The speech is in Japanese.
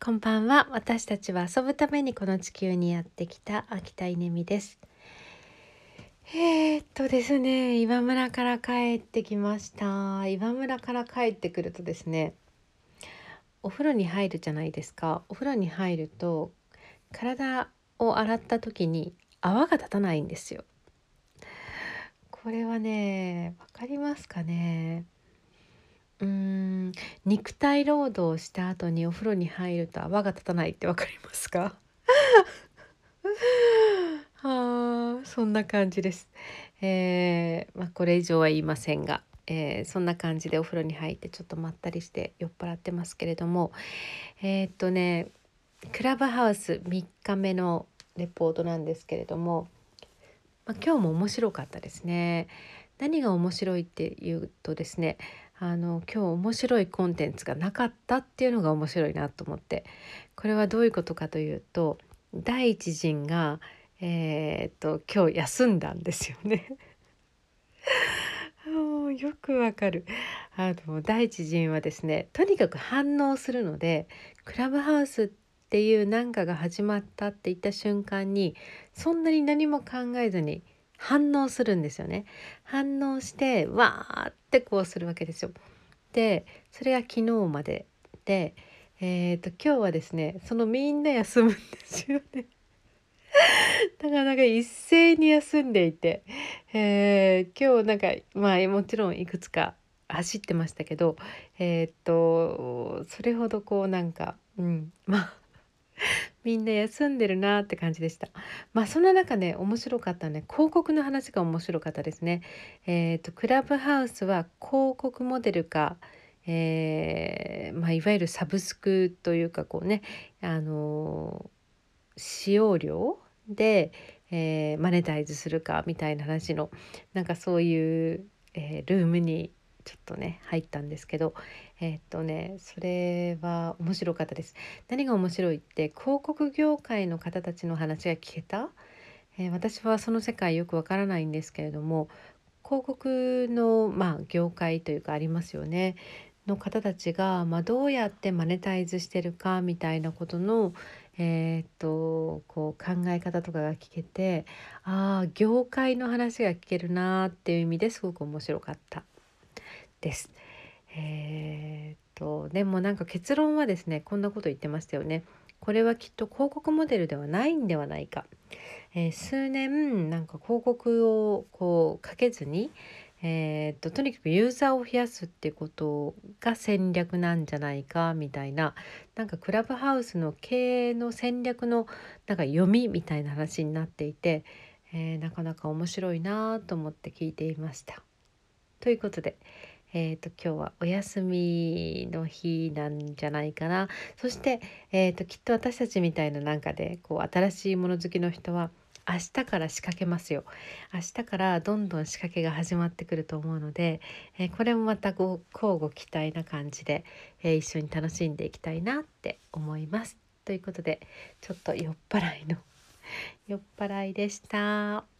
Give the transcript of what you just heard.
こんばんは。私たちは遊ぶためにこの地球にやってきた秋田稲美です。えー、っとですね岩村から帰ってきました。岩村から帰ってくるとですねお風呂に入るじゃないですか。お風呂に入ると体を洗った時に泡が立たないんですよ。これはねわかりますかね？うん。肉体労働をした後にお風呂に入ると泡が立たないってわかりますか？は あそんな感じです。えー、まあ、これ以上は言いませんが、えー、そんな感じでお風呂に入ってちょっとまったりして酔っ払ってますけれどもえー、っとねクラブハウス3日目のレポートなんですけれども、まあ、今日も面白かったですね。何が面白いっていうとですねあの今日面白いコンテンツがなかったっていうのが面白いなと思ってこれはどういうことかというと第一陣がえー、っと今日休んだんですよね。よくわかるあの第一陣はですねとにかく反応するのでクラブハウスっていう何かが始まったって言った瞬間にそんなに何も考えずに反応するんですよね。反応してわーってこうするわけですよ。でそれが昨日までで、えーと、今日はですねそのみんな休むんですよね。だからなんか一斉に休んでいて、えー、今日なんかまあもちろんいくつか走ってましたけどえー、っとそれほどこうなんかうんまあみんな休んでるなって感じでした。まあそんな中ね面白かったね広告の話が面白かったですね。えっ、ー、とクラブハウスは広告モデルか、えー、まあ、いわゆるサブスクというかこうねあの使用料で、えー、マネタイズするかみたいな話のなんかそういう、えルームにちょっとね入ったんですけどえー、っとねそれは面白かったです。何が面白いって広告業界の方たちの話が聞けた、えー、私はその世界よくわからないんですけれども広告の、まあ、業界というかありますよね。の方たちが、まあ、どうやってマネタイズしてるかみたいなことの、えー、っとこう考え方とかが聞けてああ業界の話が聞けるなっていう意味ですごく面白かったです。えー、っとでもなんか結論はですねこんなこと言ってましたよね。これはきっと広告モデルではないんではないか。えー、数年なんか広告をこうかけずに、えー、っととにかくユーザーを増やすってことが戦略なんじゃないかみたいななんかクラブハウスの経営の戦略のなんか読みみたいな話になっていて、えー、なかなか面白いなと思って聞いていました。ということで、えーと、今日はお休みの日なんじゃないかなそして、えーと、きっと私たちみたいななんかでこう新しいもの好きの人は明日から仕掛けますよ明日からどんどん仕掛けが始まってくると思うので、えー、これもまたこう交互期待な感じで、えー、一緒に楽しんでいきたいなって思います。ということでちょっと酔っ払いの 酔っ払いでした。